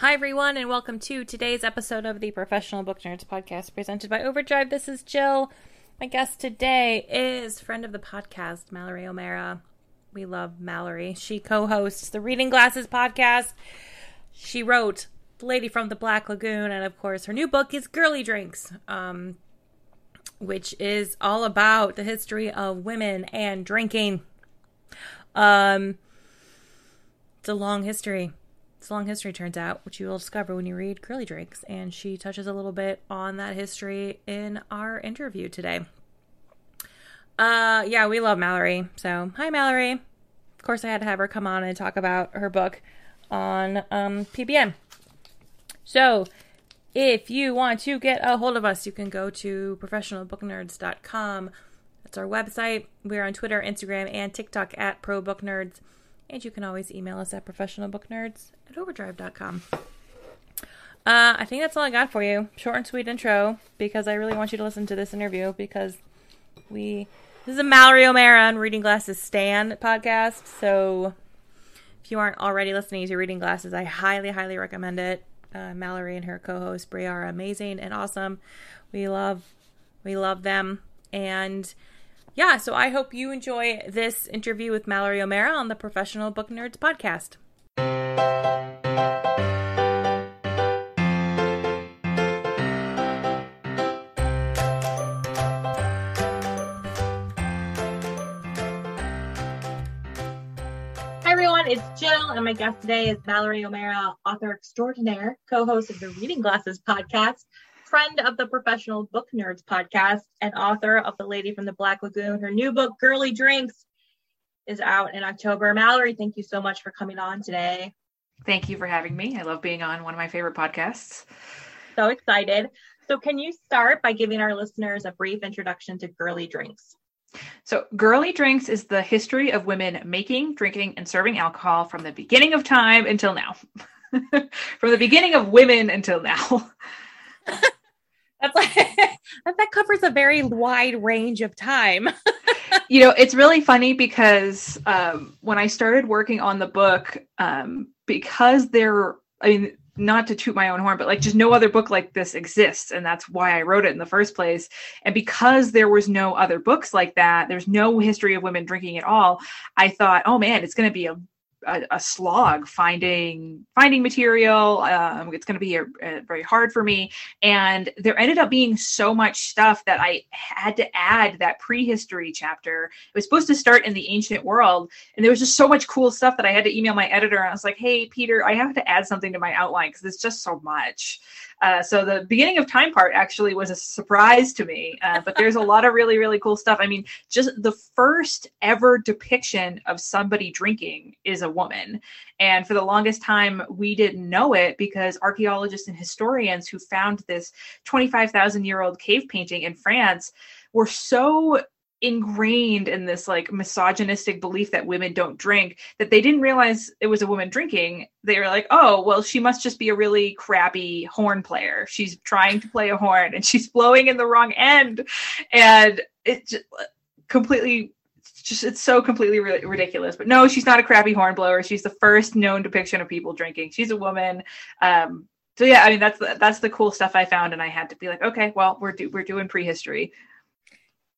Hi, everyone, and welcome to today's episode of the Professional Book Nerds podcast presented by Overdrive. This is Jill. My guest today is friend of the podcast, Mallory O'Meara. We love Mallory. She co hosts the Reading Glasses podcast. She wrote The Lady from the Black Lagoon, and of course, her new book is Girly Drinks, um, which is all about the history of women and drinking. Um, it's a long history it's a long history, turns out, which you will discover when you read Girly Drinks. And she touches a little bit on that history in our interview today. Uh, yeah, we love Mallory. So, hi, Mallory. Of course, I had to have her come on and talk about her book on um, PBN. So, if you want to get a hold of us, you can go to professionalbooknerds.com. That's our website. We're on Twitter, Instagram, and TikTok at ProBookNerds. And you can always email us at professionalbooknerds at overdrive.com. Uh, I think that's all I got for you. Short and sweet intro because I really want you to listen to this interview because we this is a Mallory O'Meara on Reading Glasses Stan podcast. So if you aren't already listening to Reading Glasses, I highly, highly recommend it. Uh, Mallory and her co-host Brie are amazing and awesome. We love, we love them, and yeah. So I hope you enjoy this interview with Mallory O'Meara on the Professional Book Nerds podcast. Hi everyone, it's Jill, and my guest today is Mallory O'Meara, author extraordinaire, co-host of the Reading Glasses podcast, friend of the Professional Book Nerds podcast, and author of The Lady from the Black Lagoon. Her new book, Girly Drinks, is out in October. Mallory, thank you so much for coming on today. Thank you for having me. I love being on one of my favorite podcasts. So excited. So, can you start by giving our listeners a brief introduction to Girly Drinks? So, Girly Drinks is the history of women making, drinking, and serving alcohol from the beginning of time until now. from the beginning of women until now. That's like that covers a very wide range of time. you know, it's really funny because um, when I started working on the book, um, because there, I mean, not to toot my own horn, but like just no other book like this exists. And that's why I wrote it in the first place. And because there was no other books like that, there's no history of women drinking at all. I thought, oh man, it's going to be a a, a, slog finding finding material. Um, it's going to be a, a very hard for me. And there ended up being so much stuff that I had to add that prehistory chapter. It was supposed to start in the ancient world, and there was just so much cool stuff that I had to email my editor. And I was like, "Hey, Peter, I have to add something to my outline because it's just so much." Uh, so the beginning of time part actually was a surprise to me, uh, but there's a lot of really, really cool stuff. I mean, just the first ever depiction of somebody drinking is a woman. And for the longest time, we didn't know it because archaeologists and historians who found this 25,000 year old cave painting in France were so ingrained in this like misogynistic belief that women don't drink that they didn't realize it was a woman drinking. They were like oh well she must just be a really crappy horn player. She's trying to play a horn and she's blowing in the wrong end. And it just completely just it's so completely ridiculous. But no she's not a crappy horn blower. She's the first known depiction of people drinking. She's a woman. Um so yeah i mean that's the, that's the cool stuff i found and i had to be like okay well we're do, we're doing prehistory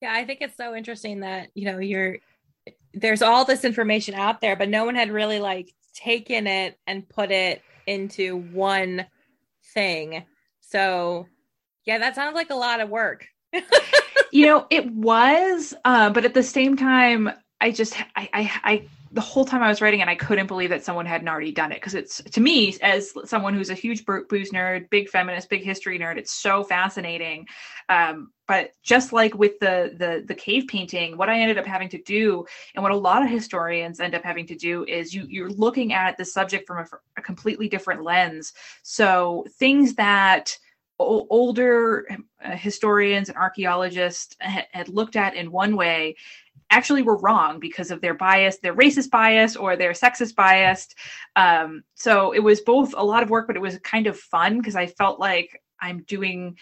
yeah, I think it's so interesting that, you know, you're there's all this information out there, but no one had really like taken it and put it into one thing. So, yeah, that sounds like a lot of work. you know, it was, uh, but at the same time, I just I, I I the whole time I was writing it, I couldn't believe that someone hadn't already done it because it's to me as someone who's a huge booze nerd, big feminist, big history nerd, it's so fascinating. Um, but just like with the the the cave painting, what I ended up having to do, and what a lot of historians end up having to do, is you you're looking at the subject from a, a completely different lens. So things that older uh, historians and archaeologists had looked at in one way actually were wrong because of their bias, their racist bias or their sexist bias. Um, so it was both a lot of work, but it was kind of fun because I felt like I'm doing.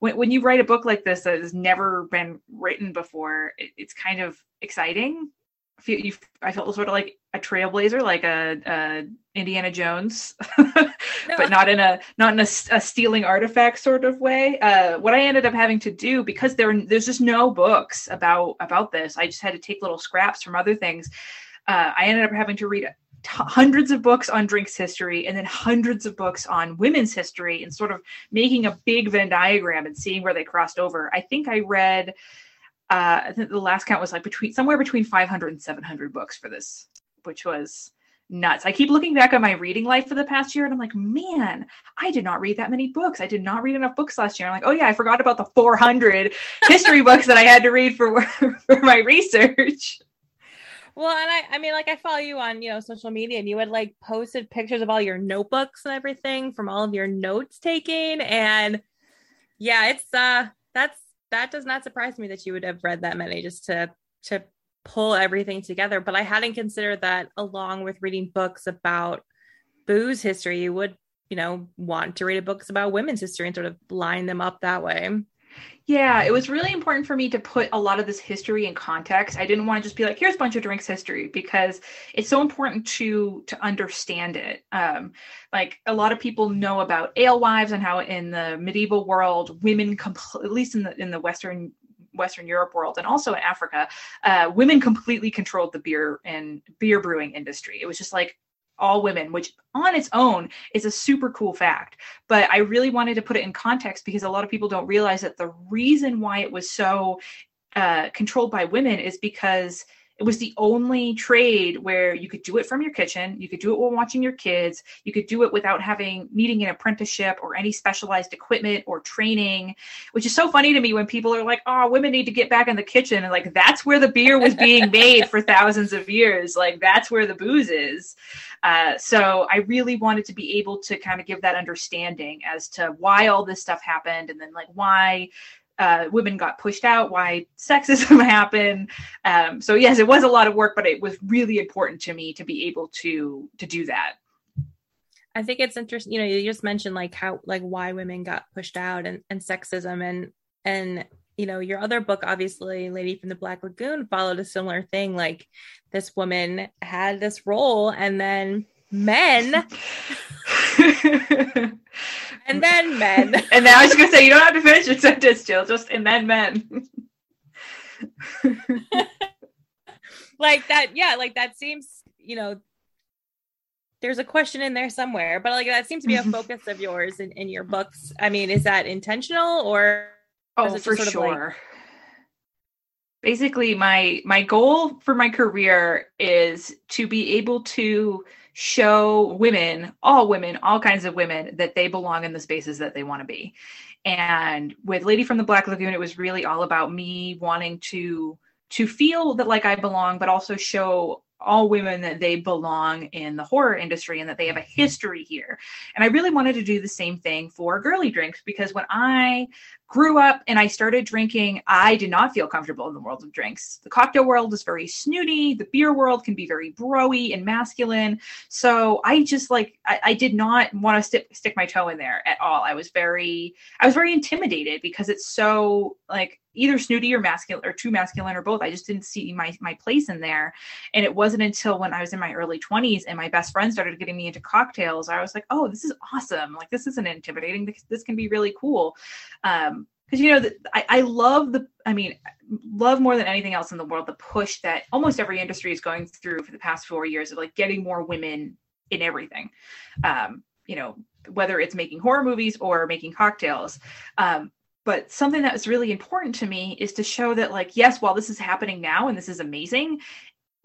When, when you write a book like this that has never been written before, it, it's kind of exciting feel you I felt sort of like a trailblazer, like a, a Indiana Jones, but not in a not in a, a, stealing artifact sort of way. Uh, what I ended up having to do because there there's just no books about about this. I just had to take little scraps from other things. Uh, I ended up having to read t- hundreds of books on drinks history and then hundreds of books on women's history and sort of making a big Venn diagram and seeing where they crossed over. I think I read uh, I think the last count was like between somewhere between 500 and 700 books for this, which was nuts. I keep looking back on my reading life for the past year and I'm like, man, I did not read that many books. I did not read enough books last year. I'm like, oh yeah, I forgot about the 400 history books that I had to read for for my research. Well, and I, I mean, like I follow you on, you know, social media, and you had like posted pictures of all your notebooks and everything from all of your notes taking, and yeah, it's uh, that's that does not surprise me that you would have read that many just to to pull everything together. But I hadn't considered that along with reading books about booze history, you would, you know, want to read books about women's history and sort of line them up that way. Yeah, it was really important for me to put a lot of this history in context. I didn't want to just be like, here's a bunch of drinks history because it's so important to to understand it. Um, like a lot of people know about alewives and how in the medieval world, women, compl- at least in the in the Western Western Europe world and also in Africa, uh, women completely controlled the beer and beer brewing industry. It was just like all women, which on its own is a super cool fact. But I really wanted to put it in context because a lot of people don't realize that the reason why it was so uh, controlled by women is because it was the only trade where you could do it from your kitchen, you could do it while watching your kids, you could do it without having needing an apprenticeship or any specialized equipment or training, which is so funny to me when people are like, "Oh, women need to get back in the kitchen." And like that's where the beer was being made for thousands of years. Like that's where the booze is. Uh, so I really wanted to be able to kind of give that understanding as to why all this stuff happened and then like why uh, women got pushed out, why sexism happened. Um, so yes, it was a lot of work, but it was really important to me to be able to to do that. I think it's interesting. You know, you just mentioned like how like why women got pushed out and, and sexism and and you know your other book obviously lady from the black lagoon followed a similar thing like this woman had this role and then men and then men. And now i was just gonna say you don't have to finish your sentence jill just and then men. Like that yeah like that seems you know there's a question in there somewhere but like that seems to be a mm-hmm. focus of yours in, in your books. I mean is that intentional or Oh, for sure. Like... Basically, my my goal for my career is to be able to show women, all women, all kinds of women, that they belong in the spaces that they want to be. And with Lady from the Black Lagoon, it was really all about me wanting to to feel that like I belong, but also show all women that they belong in the horror industry and that they have a history here. And I really wanted to do the same thing for girly drinks because when I grew up and I started drinking, I did not feel comfortable in the world of drinks. The cocktail world is very snooty. The beer world can be very broy and masculine. So I just like I, I did not want to stick stick my toe in there at all. I was very I was very intimidated because it's so like either snooty or masculine or too masculine or both. I just didn't see my my place in there. And it wasn't until when I was in my early 20s and my best friend started getting me into cocktails, I was like, oh, this is awesome. Like this isn't intimidating. This, this can be really cool. Um, because you know the, I, I love the i mean love more than anything else in the world the push that almost every industry is going through for the past four years of like getting more women in everything um you know whether it's making horror movies or making cocktails. Um, but something that was really important to me is to show that like yes while this is happening now and this is amazing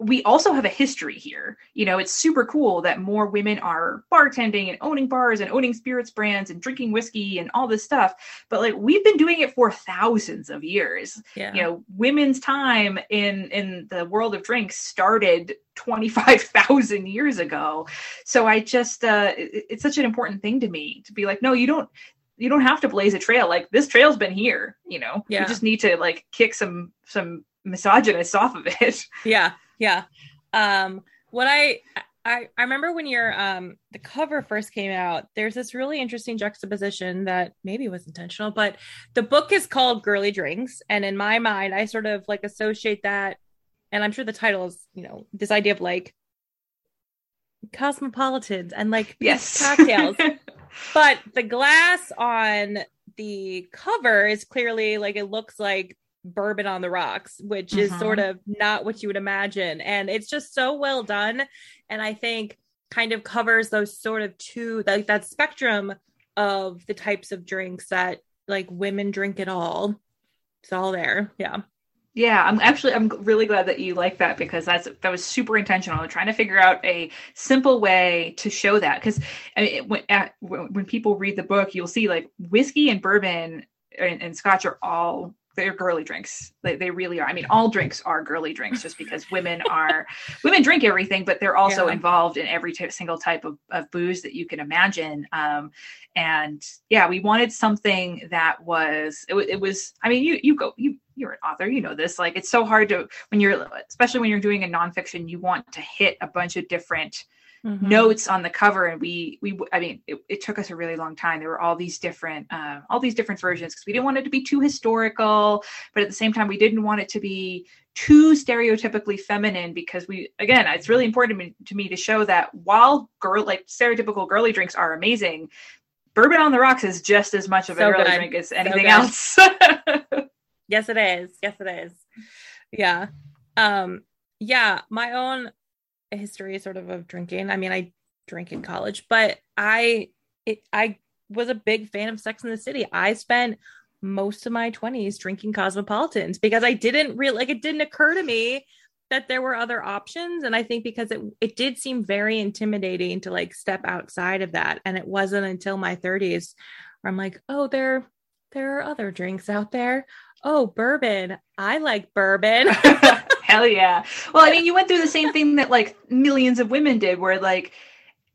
we also have a history here. You know, it's super cool that more women are bartending and owning bars and owning spirits brands and drinking whiskey and all this stuff. But like we've been doing it for thousands of years. Yeah. You know, women's time in in the world of drinks started 25,000 years ago. So I just uh it, it's such an important thing to me to be like no, you don't you don't have to blaze a trail. Like this trail's been here, you know. Yeah. You just need to like kick some some misogynists off of it. Yeah. Yeah. Um, what I, I, I remember when your um the cover first came out, there's this really interesting juxtaposition that maybe was intentional, but the book is called Girly Drinks. And in my mind, I sort of like associate that, and I'm sure the title is, you know, this idea of like cosmopolitans and like Yes. cocktails. but the glass on the cover is clearly like it looks like bourbon on the rocks which is Mhm. sort of not what you would imagine. And it's just so well done. And i think kind of covers those sort of two like that spectrum of the types of drinks that like women drink at all. It's all there. Yeah Yeah, I'm actually I'm really glad that you like that because that's that was super intentional. trying to figure out a simple way to show that because I mean, when at, when people read the book, you'll see like whiskey and bourbon and, and scotch are all they're girly drinks. They, they really are. I mean, all drinks are girly drinks just because women are women drink everything, but they're also Yeah. involved in every t- single type of, of booze that you can imagine. Um, and yeah, we wanted something that was it, it was. I mean, you you go you you're an author, you know this. Like it's so hard to when you're especially when you're doing a nonfiction, you want to hit a bunch of different Mhm. notes on the cover and we we i mean it, it took us a really long time there were all these different um, all these different versions because we didn't want it to be too historical but at the same time we didn't want it to be too stereotypically feminine because we again it's really important to me, to me to show that while girl like stereotypical girly drinks are amazing bourbon on the rocks is just as much of a So girly good. drink as anything good. else Yes, it is. Yes, it is. Yeah. Um, yeah, my own history sort of of drinking. I mean, I drink in college, but I it I was a big fan of Sex in the City. I spent most of my 20s drinking cosmopolitans because I didn't really like it didn't occur to me that there were other options and I think because it it did seem very intimidating to like step outside of that and it wasn't until my 30s where I'm like, "Oh, there there are other drinks out there." oh bourbon i like bourbon Hell yeah. Well, I mean, you went through the same thing that like millions of women did, where like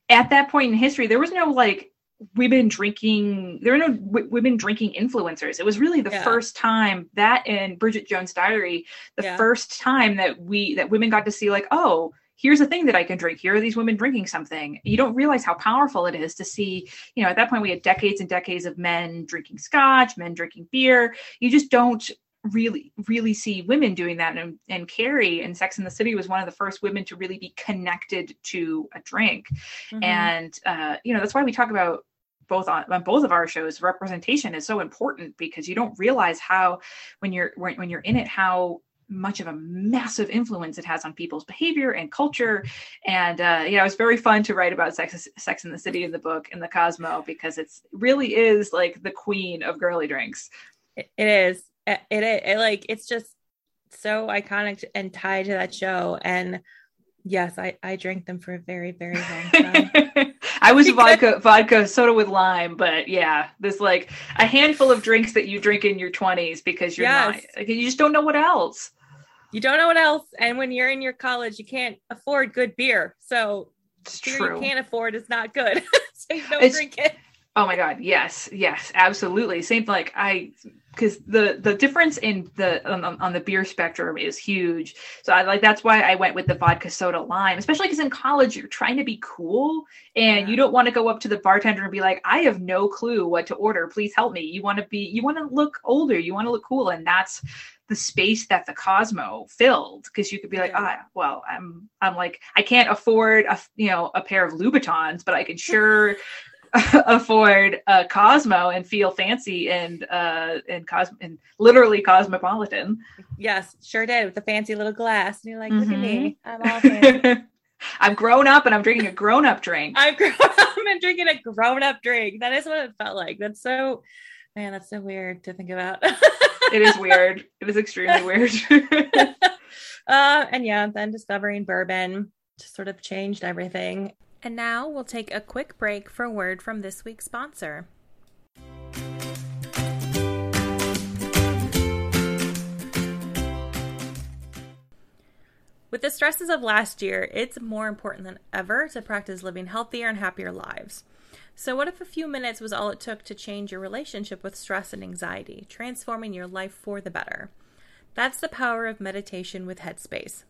at that point in history, there was no like women drinking, there were no w- women drinking influencers. It was really the Yeah. first time that in Bridget Jones' Diary, the Yeah. first time that we, that women got to see like, oh, here's a thing that I can drink. Here are these women drinking something. You don't realize how powerful it is to see, you know, at that point we had decades and decades of men drinking scotch, men drinking beer. You just don't really really see women doing that and, and carrie in sex in the city was one of the first women to really be connected to a drink Mhm. and uh, you know that's why we talk about both on, on both of our shows representation is so important because you don't realize how when you're when, when you're in it how much of a massive influence it has on people's behavior and culture. And uh yeah it was very fun to write about sex sex in the city in the book in the cosmo because it's really is like the queen of girly drinks. It- is. It, it, it like it's just so iconic and tied to that show. And yes i i drank them for a very very long time. I was vodka, vodka, soda with lime, but yeah, there's like a handful of drinks that you drink in your 20s because you're not, Yes. like, you just don't know what else. You don't know what else and when you're in your college you can't afford good beer so It's beer true. you can't afford is not good so you don't It's- drink it Oh my god, yes, yes, absolutely. Same like I because the the difference in the on, on- the beer spectrum is huge. So I like that's why I went with the vodka soda lime, especially because in college you're trying to be cool and Yeah. you don't want to go up to the bartender and be like, I have no clue what to order. Please help me. You want to be you want to look older, you want to look cool, and that's the space that the Cosmo filled because you could be like, ah, well, I'm I'm like I can't afford a you know a pair of Louboutins, but I can sure afford a Cosmo and feel fancy and uh and cos and literally cosmopolitan. yes sure did with the fancy little glass and you're like look at me i'm all fancy I'm grown up and I'm drinking a grown up drink. I'm grown up and drinking a grown up drink. That is what it felt like. That's so, man, that's so weird to think about. It is weird. It is extremely weird. uh, and yeah, then discovering bourbon just sort of changed everything. And now we'll take a quick break for a word from this week's sponsor. With the stresses of last year, it's more important than ever to practice living healthier and happier lives. So, what if a few minutes was all it took to change your relationship with stress and anxiety, transforming your life for the better? That's the power of meditation with Headspace.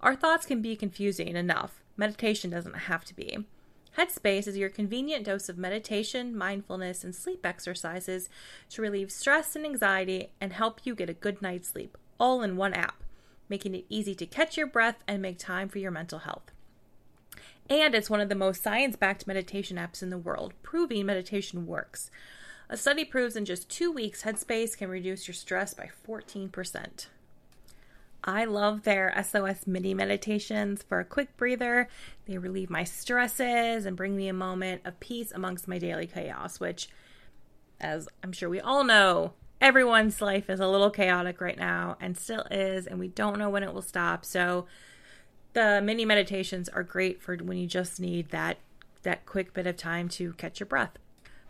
Our thoughts can be confusing enough. Meditation doesn't have to be. Headspace is your convenient dose of meditation, mindfulness, and sleep exercises to relieve stress and anxiety and help you get a good night's sleep, all in one app making it easy to catch your breath and make time for your mental health. And it's one of the most science backed meditation apps in the world, proving meditation works. A study proves in just two weeks, Headspace can reduce your stress by 14%. I love their SOS mini meditations for a quick breather. They relieve my stresses and bring me a moment of peace amongst my daily chaos, which, as I'm sure we all know, everyone's life is a little chaotic right now and still is, and we don't know when it will stop. So the mini meditations are great for when you just need that that quick bit of time to catch your breath.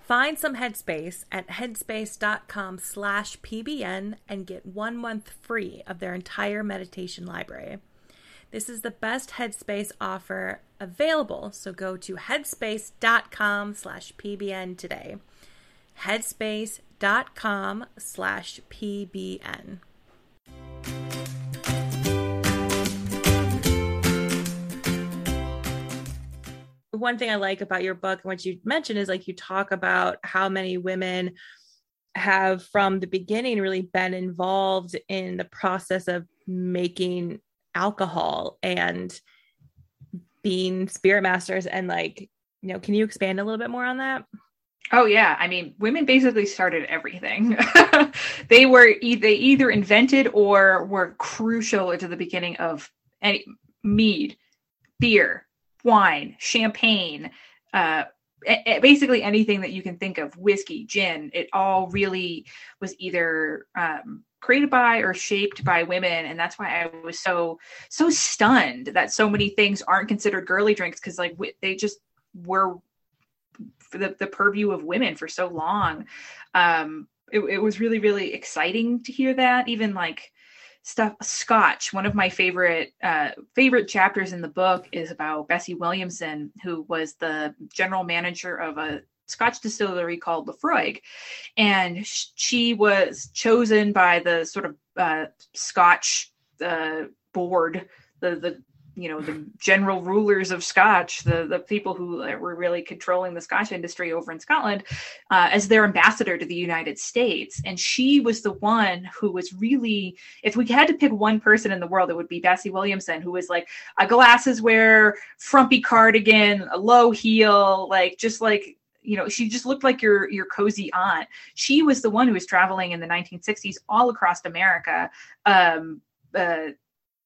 Find some headspace at headspace.com slash pbn and get one month free of their entire meditation library. This is the best Headspace offer available, so go to headspace.com slash pbn today. Headspace dot com slash pbn one thing i like about your book and what you mentioned is like you talk about how many women have from the beginning really been involved in the process of making alcohol and being spirit masters and like you know can you expand a little bit more on that Oh yeah, I mean, women basically started everything. they were they either invented or were crucial to the beginning of any mead, beer, wine, champagne, uh, basically anything that you can think of, whiskey, gin. It all really was either um, created by or shaped by women, and that's why I was so so stunned that so many things aren't considered girly drinks because like they just were the, the purview of women for so long. Um, it, it was really, really exciting to hear that. Even like stuff scotch one of my favorite uh, favorite chapters in the book is about bessie williamson who was the general manager of a scotch distillery called Laphroaig and she was chosen by the sort of uh, scotch uh, board the the you know the general rulers of Scotch, the the people who were really controlling the Scotch industry over in Scotland, uh, as their ambassador to the United States. And she was the one who was really, if we had to pick one person in the world, it would be Bessie Williamson, who was like a glasses wear, frumpy cardigan, a low heel, like just like you know she just looked like your your cozy aunt she was the one who was traveling in the 1960s all across america um, uh,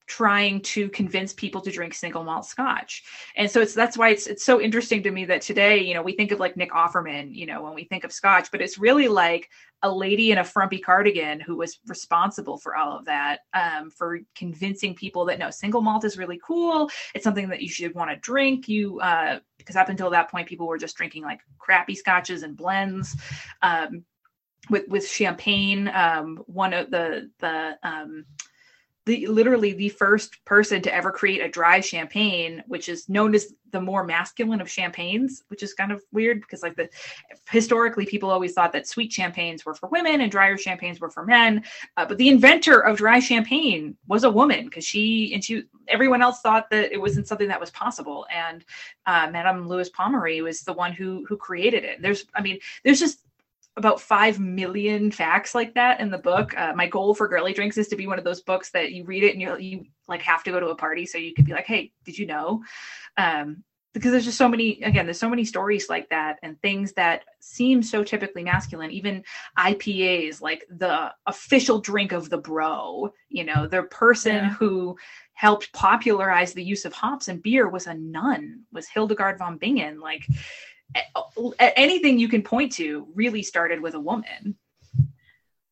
trying to convince people to drink single malt scotch. And so it's that's why it's it's so interesting to me that today, you know, we think of like Nick Offerman, you know, when we think of scotch, but it's really like a lady in a frumpy cardigan who was responsible for all of that, um, for convincing people that no, single malt is really cool. It's something that you should want to drink. You uh, because up until that point, people were just drinking like crappy scotches and blends. Um, with with champagne, um, one of the the um, the literally the first person to ever create a dry champagne, which is known as the more masculine of champagnes, which is kind of weird because like the historically people always thought that sweet champagnes were for women and drier champagnes were for men. Uh, but the inventor of dry champagne was a woman because she and she everyone else thought that it wasn't something that was possible. And uh, Madame Louise Pommery was the one who who created it. There's I mean there's just about five million facts like that in the book. Uh, my goal for Girly Drinks is to be one of those books that you read it and you you like have to go to a party so you could be like, hey, did you know? Um, because there's just so many again there's so many stories like that and things that seem so typically masculine even ipas like the official drink of the bro you know the person yeah. who helped popularize the use of hops and beer was a nun was hildegard von bingen like anything you can point to really started with a woman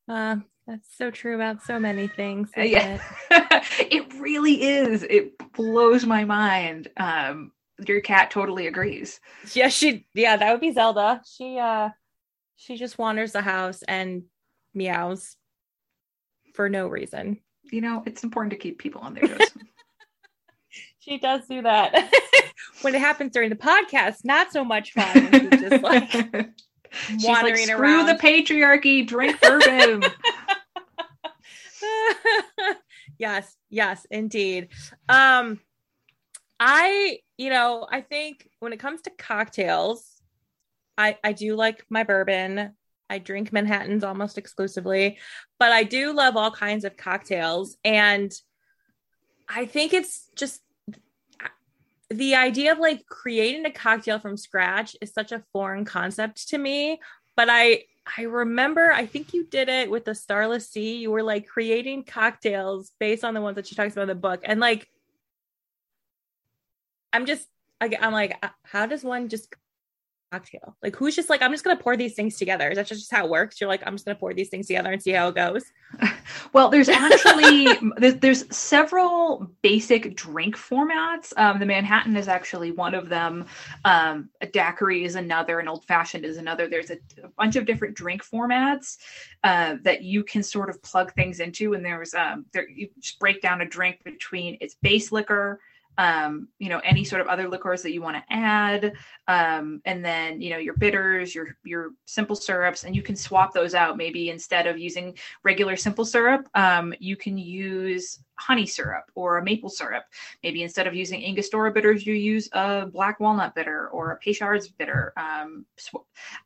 uh, that's so true about so many things. yeah. It? it? really is. It blows my mind. Um, your cat totally agrees. Yeah, she yeah, that would be Zelda. She uh she just wanders the house and meows for no reason. You know, it's important to keep people on their toes. she does do that. when it happens during the podcast, not so much fun. just like She's wandering like, Screw around. the patriarchy, drink bourbon. yes, yes, indeed. Um I, you know, I think when it comes to cocktails, I I do like my bourbon. I drink Manhattans almost exclusively, but I do love all kinds of cocktails and I think it's just the idea of like creating a cocktail from scratch is such a foreign concept to me, but I I remember, I think you did it with the Starless Sea. You were like creating cocktails based on the ones that she talks about in the book. And like, I'm just, I'm like, how does one just cocktail? Like, who's just like, I'm just to pour these things together? Is that just how it works? You're like, I'm just to pour these things together and see how it goes. Well, there's actually there's, there's, several basic drink formats. Um, the Manhattan is actually one of them. Um, a daiquiri is another. An old fashioned is another. There's a, a bunch of different drink formats uh, that you can sort of plug things into. And there's um, there you just break down a drink between its base liquor um, you know, any sort of other liqueurs that you want to add, um, and then you know your bitters, your your simple syrups, and you can swap those out. Maybe instead of using regular simple syrup, um, you can use honey syrup or a maple syrup. Maybe instead of using Angostura bitters, you use a black walnut bitter or a Peychaud's bitter. Um,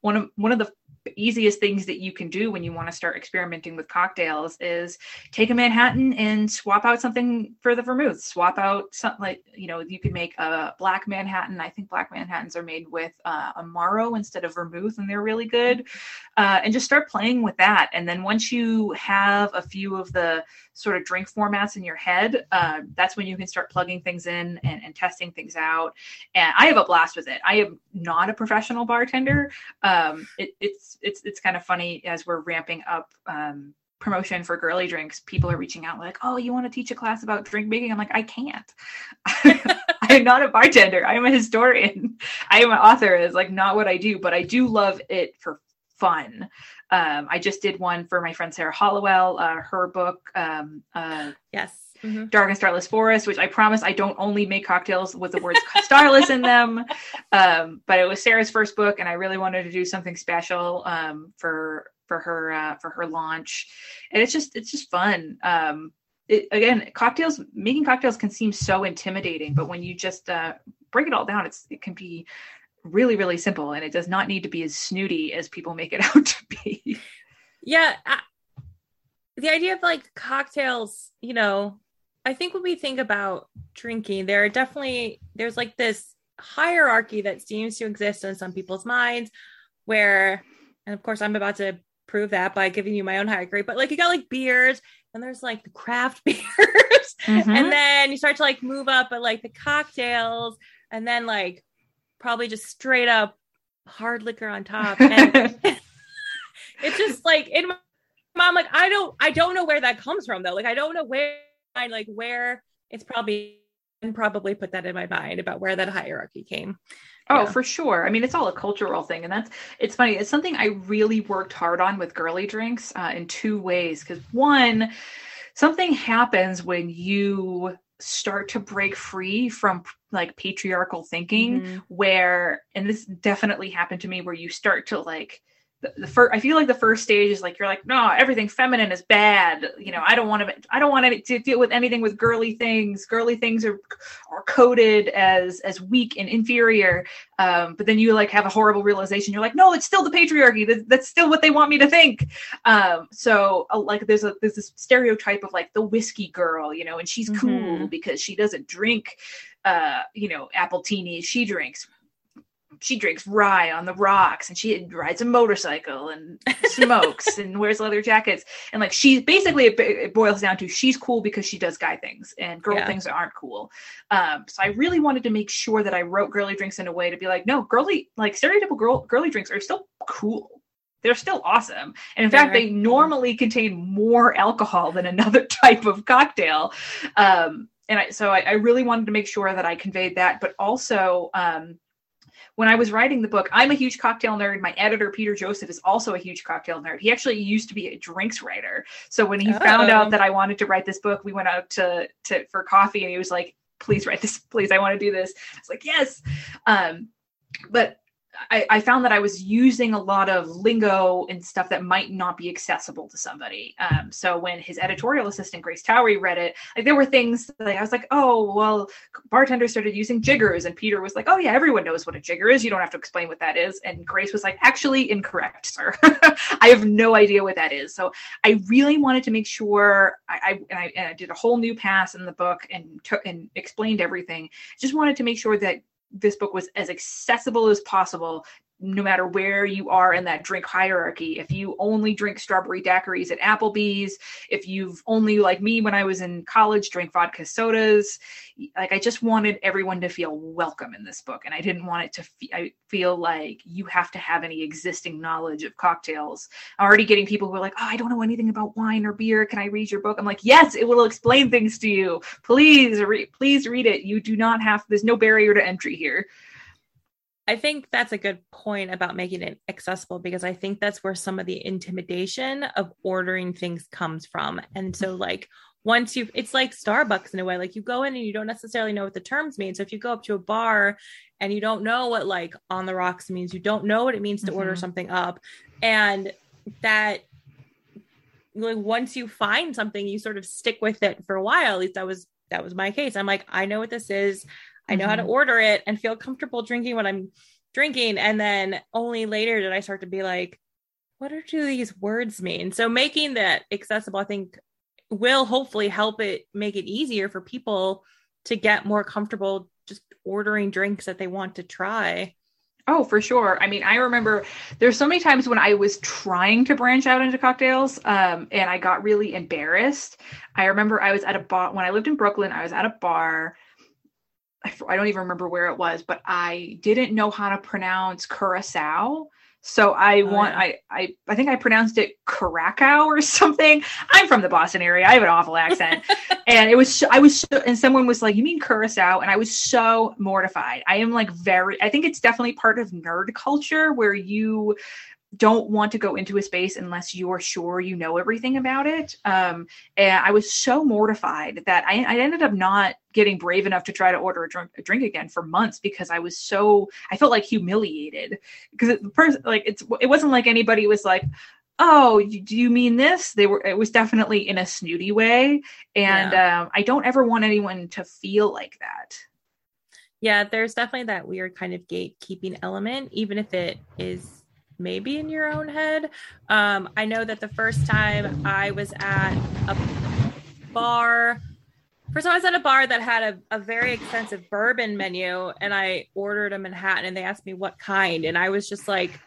one of one of the easiest things that you can do when you want to start experimenting with cocktails is take a Manhattan and swap out something for the vermouth. Swap out something like you know you can make a black Manhattan. I think black Manhattans are made with uh, Amaro instead of vermouth, and they're really good. Uh, and just start playing with that. And then once you have a few of the sort of drink formats in your head, uh, that's when you can start plugging things in and, and, testing things out. And I have a blast with it. I am not a professional bartender. Um, it, it's it's it's kind of funny as we're ramping up. Um, promotion for girly drinks people are reaching out like oh you want to teach a class about drink making? I'm like i can't. I'm not a bartender. I'm a historian. I am an author. Is like not what i do but i do love it for fun. Um, I just did one for my friend Sarah Hollowell, uh, her book, um, uh, yes, mm-hmm. Dark and Starless Forest, which I promise I don't only make cocktails with the words starless in them. Um, but it was Sarah's first book, and I really wanted to do something special um, for for her uh, for her launch, and it's just it's just fun. Um, it, again, cocktails making cocktails can seem so intimidating, but when you just uh, break it all down, it's it can be really really simple and it does not need to be as snooty as people make it out to be yeah I, the idea of like cocktails you know i think when we think about drinking there are definitely there's like this hierarchy that seems to exist in some people's minds where and of course i'm about to prove that by giving you my own hierarchy but like you got like beers and there's like the craft beers mm-hmm. and then you start to like move up at like the cocktails and then like probably just straight up hard liquor on top. And it's just like in my mom, like I don't I don't know where that comes from though. Like I don't know where I like where it's probably and probably put that in my mind about where that hierarchy came. Oh, yeah. for sure. I mean, it's all a cultural thing, and that's it's funny. It's something I really worked hard on with girly drinks uh, in two ways. Because one, something happens when you start to break free from like patriarchal thinking mm-hmm. where and this definitely happened to me where you start to like the, the first i feel like the first stage is like you're like no everything feminine is bad. You know i don't want to i don't want to deal with anything with girly things. Girly things are are coded as as weak and inferior. Um, but then you like have a horrible realization. You're like no it's still the patriarchy. That, that's still what they want me to think. Um, so uh, like there's a there's this stereotype of like the whiskey girl you know and she's mm-hmm. cool because she doesn't drink uh, you know, appletini she drinks she drinks rye on the rocks and she rides a motorcycle and smokes and wears leather jackets and like she basically it, boils down to she's cool because she does guy things and girl yeah. things aren't cool um so i really wanted to make sure that i wrote girly drinks in a way to be like no girly like stereotypical girl, girly drinks are still cool they're still awesome. And in fact, they normally contain more alcohol than another type of cocktail. Um, and I, so I, I, really wanted to make sure that I conveyed that, but also um, when I was writing the book, I'm a huge cocktail nerd. My editor, Peter Joseph, is also a huge cocktail nerd. He actually used to be a drinks writer. So when he oh. found out oh. that I wanted to write this book, we went out to, to for coffee and he was like, please write this, please. I want to do this. I was like, yes. Um, but I, I, found that I was using a lot of lingo and stuff that might not be accessible to somebody. Um, so when his editorial assistant Grace Towery read it, like there were things like I was like, oh well, bartenders started using jiggers, and Peter was like, oh yeah, everyone knows what a jigger is. You don't have to explain what that is. And Grace was like, actually incorrect, sir. I have no idea what that is. So I really wanted to make sure I, I and I, and I did a whole new pass in the book and took and explained everything. Just wanted to make sure that this book was as accessible as possible no matter where you are in that drink hierarchy. If you only drink strawberry daiquiris at Applebee's, if you've only, like me when I was in college, drink vodka sodas, like I just wanted everyone to feel welcome in this book. And I didn't want it to feel like you have to have any existing knowledge of cocktails. I'm already getting people who are like, oh, I don't know anything about wine or beer. Can I read your book? I'm like, yes, it will explain things to you. Please, re- please read it. You do not have, there's no barrier to entry here. I think that's a good point about making it accessible because I think that's where some of the intimidation of ordering things comes from. And so, like, once you, it's like Starbucks in a way, like you go in and you don't necessarily know what the terms mean. So, if you go up to a bar and you don't know what like on the rocks means, you don't know what it means to mm-hmm. order something up. And that, like, once you find something, you sort of stick with it for a while. At least that was that was my case. I'm like, I know what this is. I know mm-hmm. how to mm-hmm. order it and feel comfortable drinking what I'm drinking. And then only later did I start to be like, what are, do these words mean? So making that accessible, I think, will hopefully help it make it easier for people to get more comfortable just ordering drinks that they want to try. Oh, for sure. I mean, I remember there's so many times when I was trying to branch out into cocktails um, and I got really embarrassed. I remember I was at a bar when I lived in Brooklyn, I was at a bar I don't even remember where it was, but I didn't know how to pronounce curacao. So I oh, want yeah. I, I I think I pronounced it Curacao or something. I'm from the Boston area. I have an awful accent. and it was I was and someone was like, "You mean Curacao?" And I was so mortified. I am like very I think it's definitely part of nerd culture where you don't want to go into a space unless you're sure you know everything about it. Um, and I was so mortified that I, I, ended up not getting brave enough to try to order a drink, a drink again for months because I was so I felt like humiliated because the person like it's it wasn't like anybody was like oh do you mean this they were it was definitely in a snooty way and yeah. um, i don't ever want anyone to feel like that yeah there's definitely that weird kind of gatekeeping element even if it is maybe in your own head. Um, I know that the first time I was at a bar, first time I was at a bar that had a, a very expensive bourbon menu, and I ordered a Manhattan, and they asked me what kind, and I was just like,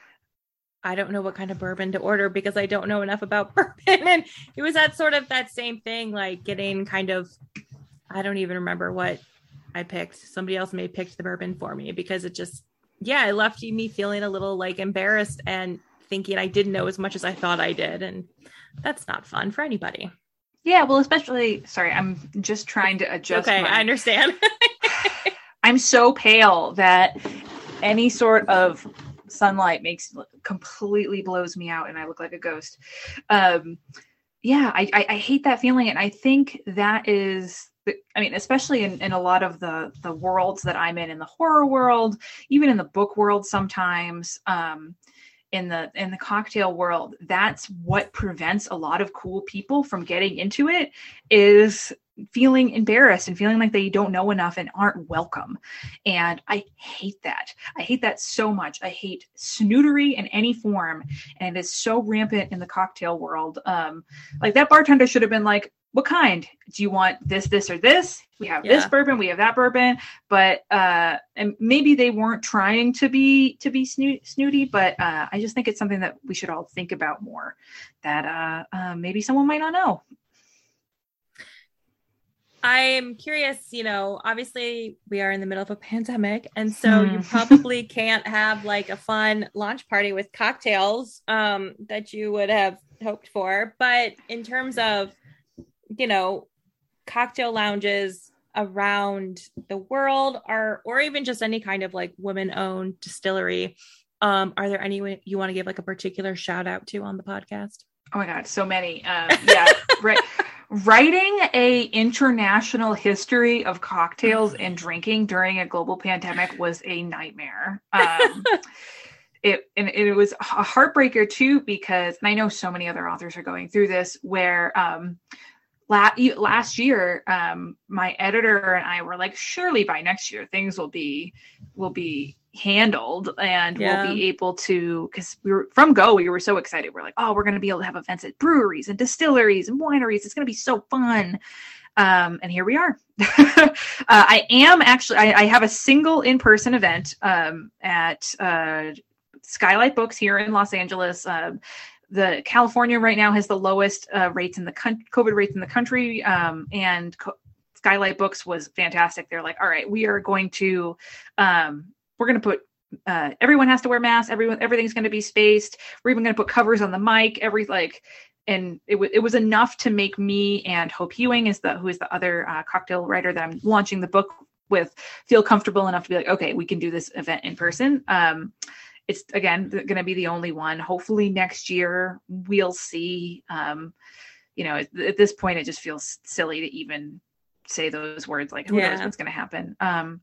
I don't know what kind of bourbon to order because I don't know enough about bourbon. And it was that sort of that same thing, like getting kind of, I don't even remember what I picked. Somebody else may have picked the bourbon for me because it just yeah, it left me feeling a little like embarrassed and thinking I didn't know as much as I thought I did. And that's not fun for anybody. Yeah, well, especially, sorry, I'm just trying to adjust. Okay, my, I understand. I'm so pale that any sort of sunlight makes completely blows me out and I look like a ghost. Um, yeah, I, I, I hate that feeling. And I think that is I mean, especially in, in a lot of the the worlds that I'm in, in the horror world, even in the book world, sometimes um, in the in the cocktail world, that's what prevents a lot of cool people from getting into it. Is feeling embarrassed and feeling like they don't know enough and aren't welcome. And I hate that. I hate that so much. I hate snootery in any form. And it is so rampant in the cocktail world. Um, like that bartender should have been like, what kind? Do you want this this or this? We have this bourbon we have that bourbon. But uh and maybe they weren't trying to be to be snoot, snooty but uh i just think it's something that we should all think about more that uh, uh maybe someone might not know. I'm curious, you know, obviously we are in the middle of a pandemic, and so you Hmm. probably can't have like a fun launch party with cocktails um, that you would have hoped for. But in terms of, you know, cocktail lounges around the world, are or even just any kind of like women-owned distillery, um, are there any you want to give like a particular shout out to on the podcast? oh my god so many. Um yeah right writing a international history of cocktails and drinking during a global pandemic was a nightmare. Um it and it was a heartbreaker too because and i know so many other authors are going through this where um last year um my editor and i were like surely by next year things will be will be handled and Yeah. we'll be able to because we were from go we were so excited we're like oh we're going to be able to have events at breweries and distilleries and wineries it's going to be so fun um, and here we are. uh, I am actually, I, I have a single in person event um, at uh, Skylight Books here in Los Angeles. Um, the California right now has the lowest uh, rates in the con- COVID rates in the country, um, and co- Skylight Books was fantastic. They're like, all right, we are going to, um, we're going to put. Uh, everyone has to wear masks. Everyone, everything's going to be spaced. We're even going to put covers on the mic. Every like, and it, w- it was enough to make me and Hope Ewing is the who is the other uh, cocktail writer that I'm launching the book with feel comfortable enough to be like, okay, we can do this event in person. Um, it's again going to be the only one. Hopefully next year we'll see. Um, you know, at, at this point, it just feels silly to even say those words. Like, who knows what's going to happen? Um,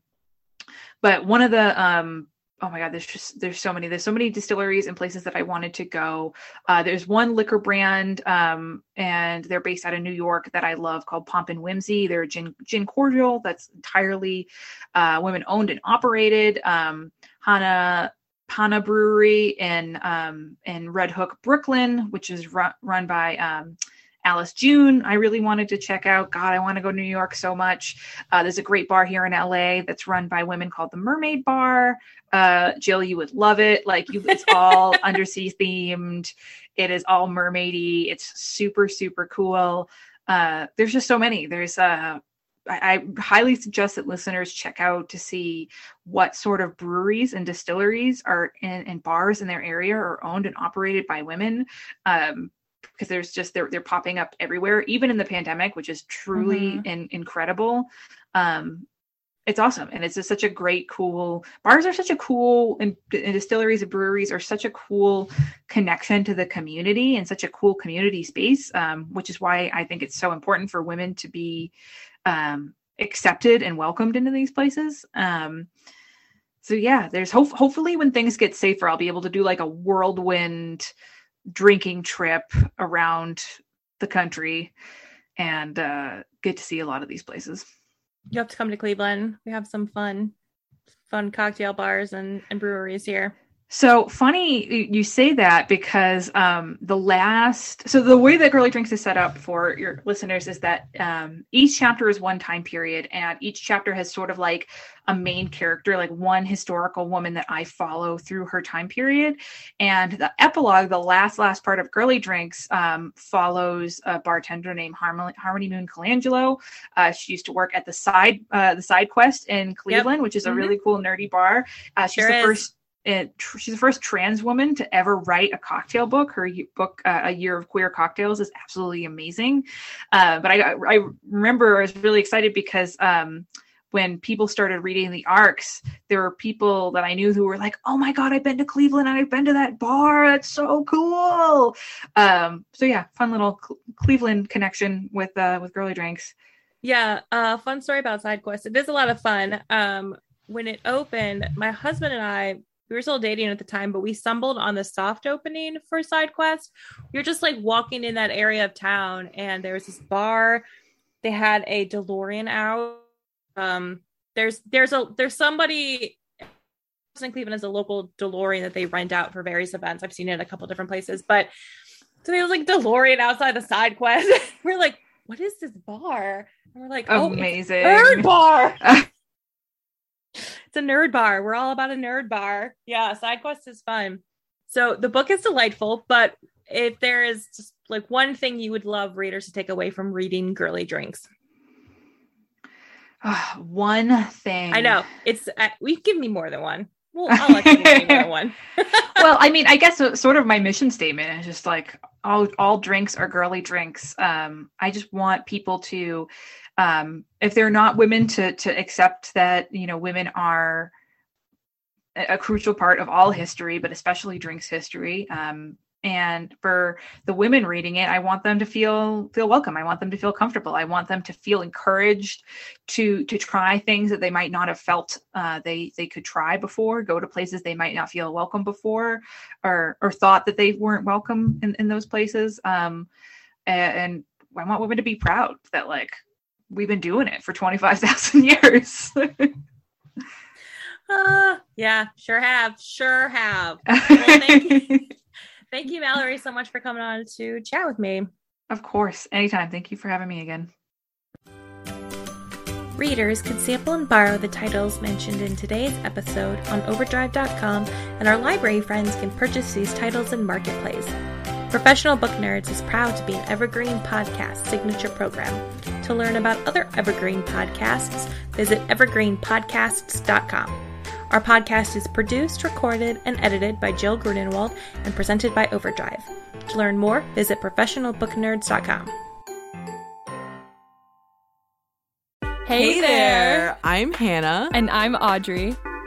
but one of the um, oh my god, there's just there's so many there's so many distilleries and places that I wanted to go. Uh, there's one liquor brand, um, and they're based out of New York that I love called Pomp and Whimsy. They're a gin gin cordial that's entirely uh, women owned and operated. Um, Hana Hana Brewery in um, in Red Hook, Brooklyn, which is run, run by um, Alice Jun. I really wanted to check out. God, I want to go to New York so much. Uh, there's a great bar here in LA that's run by women called the Mermaid Bar. Uh, Jill, you would love it. Like you, it's all undersea themed. It is all mermaidy. It's super super cool. Uh, there's just so many. There's uh, I, I highly suggest that listeners check out to see what sort of breweries and distilleries are in and bars in their area are owned and operated by women. Um, because there's just they're they're popping up everywhere, even in the pandemic, which is truly in, incredible. Um, it's awesome, and it's just such a great, cool. Bars are such a cool, and, and distilleries and breweries are such a cool connection to the community and such a cool community space. Um, which is why I think it's so important for women to be um, accepted and welcomed into these places. Um, so yeah, there's hope. Hopefully, when things get safer, I'll be able to do like a whirlwind drinking trip around the country and uh, get to see a lot of these places. You have to come to Cleveland. We have some fun, fun cocktail bars and, and breweries here. So funny you- say that because um, the last, so the way that Girly Drinks is set up for your listeners is that um, each chapter is one time period, and each chapter has sort of like a main character, like one historical woman that I follow through her time period. And the epilogue, the last last part of Girly Drinks, um, follows a bartender named Harmony, Harmony Moon Colangelo. Uh, she used to work at the side uh, the Side Quest in Cleveland, which is a Mhm. really cool nerdy bar. Uh, she's Sure the is. first it, she's the first trans woman to ever write a cocktail book. Her book, uh, A Year of Queer Cocktails, is absolutely amazing. Uh, but I, I remember I was really excited because um, when people started reading the arcs, there were people that I knew who were like, "Oh my god, I've been to Cleveland and I've been to that bar. That's so cool." Um, so yeah, fun little Cle- Cleveland connection with uh, with Girly Drinks. Yeah, uh, fun story about SideQuest. It is a lot of fun. Um, when it opened, my husband and I, we were still dating at the time, but we stumbled on the soft opening for side quest. Were just like walking in that area of town, and there was this bar. They had a DeLorean out. Um, there's there's a there's somebody in Cleveland has a local DeLorean that they rent out for various events. I've seen it a couple different places, but so there was like DeLorean outside the side quest. we're like, what is this bar? And we're like, oh, Amazing. nerd bar. it's a nerd bar. We're all about a nerd bar. Yeah, side quest is fun. So the book is delightful, but if there is just like one thing you would love readers to take away from reading Girly Drinks, one thing. I know it's. Uh, we give me more than one. Well, I'll let you give me one. well, I mean, I guess sort of my mission statement is just like all all drinks are girly drinks. Um, I just want people to, um, if they're not women, to to accept that you know women are a, a crucial part of all history, but especially drinks history. Um, and for the women reading it i want them to feel feel welcome. I want them to feel comfortable. I want them to feel encouraged to to try things that they might not have felt uh, they they could try before go to places they might not feel welcome before or or thought that they weren't welcome in, in those places. Um and, and i want women to be proud that like we've been doing it for 25000 years. Uh, yeah sure have sure have. Well, thank you. Thank you, Mallory, so much for coming on to chat with me. Of course, anytime. Thank you for having me again. Readers can sample and borrow the titles mentioned in today's episode on overdrive.com, and our library friends can purchase these titles in Marketplace. Professional Book Nerds is proud to be an Evergreen Podcast signature program. To learn about other Evergreen podcasts, visit evergreenpodcasts.com. Our podcast is produced, recorded, and edited by Jill Grunenwald and presented by Overdrive. To learn more, visit professionalbooknerds.com. Hey, hey there. I'm Hannah. And I'm Audrey.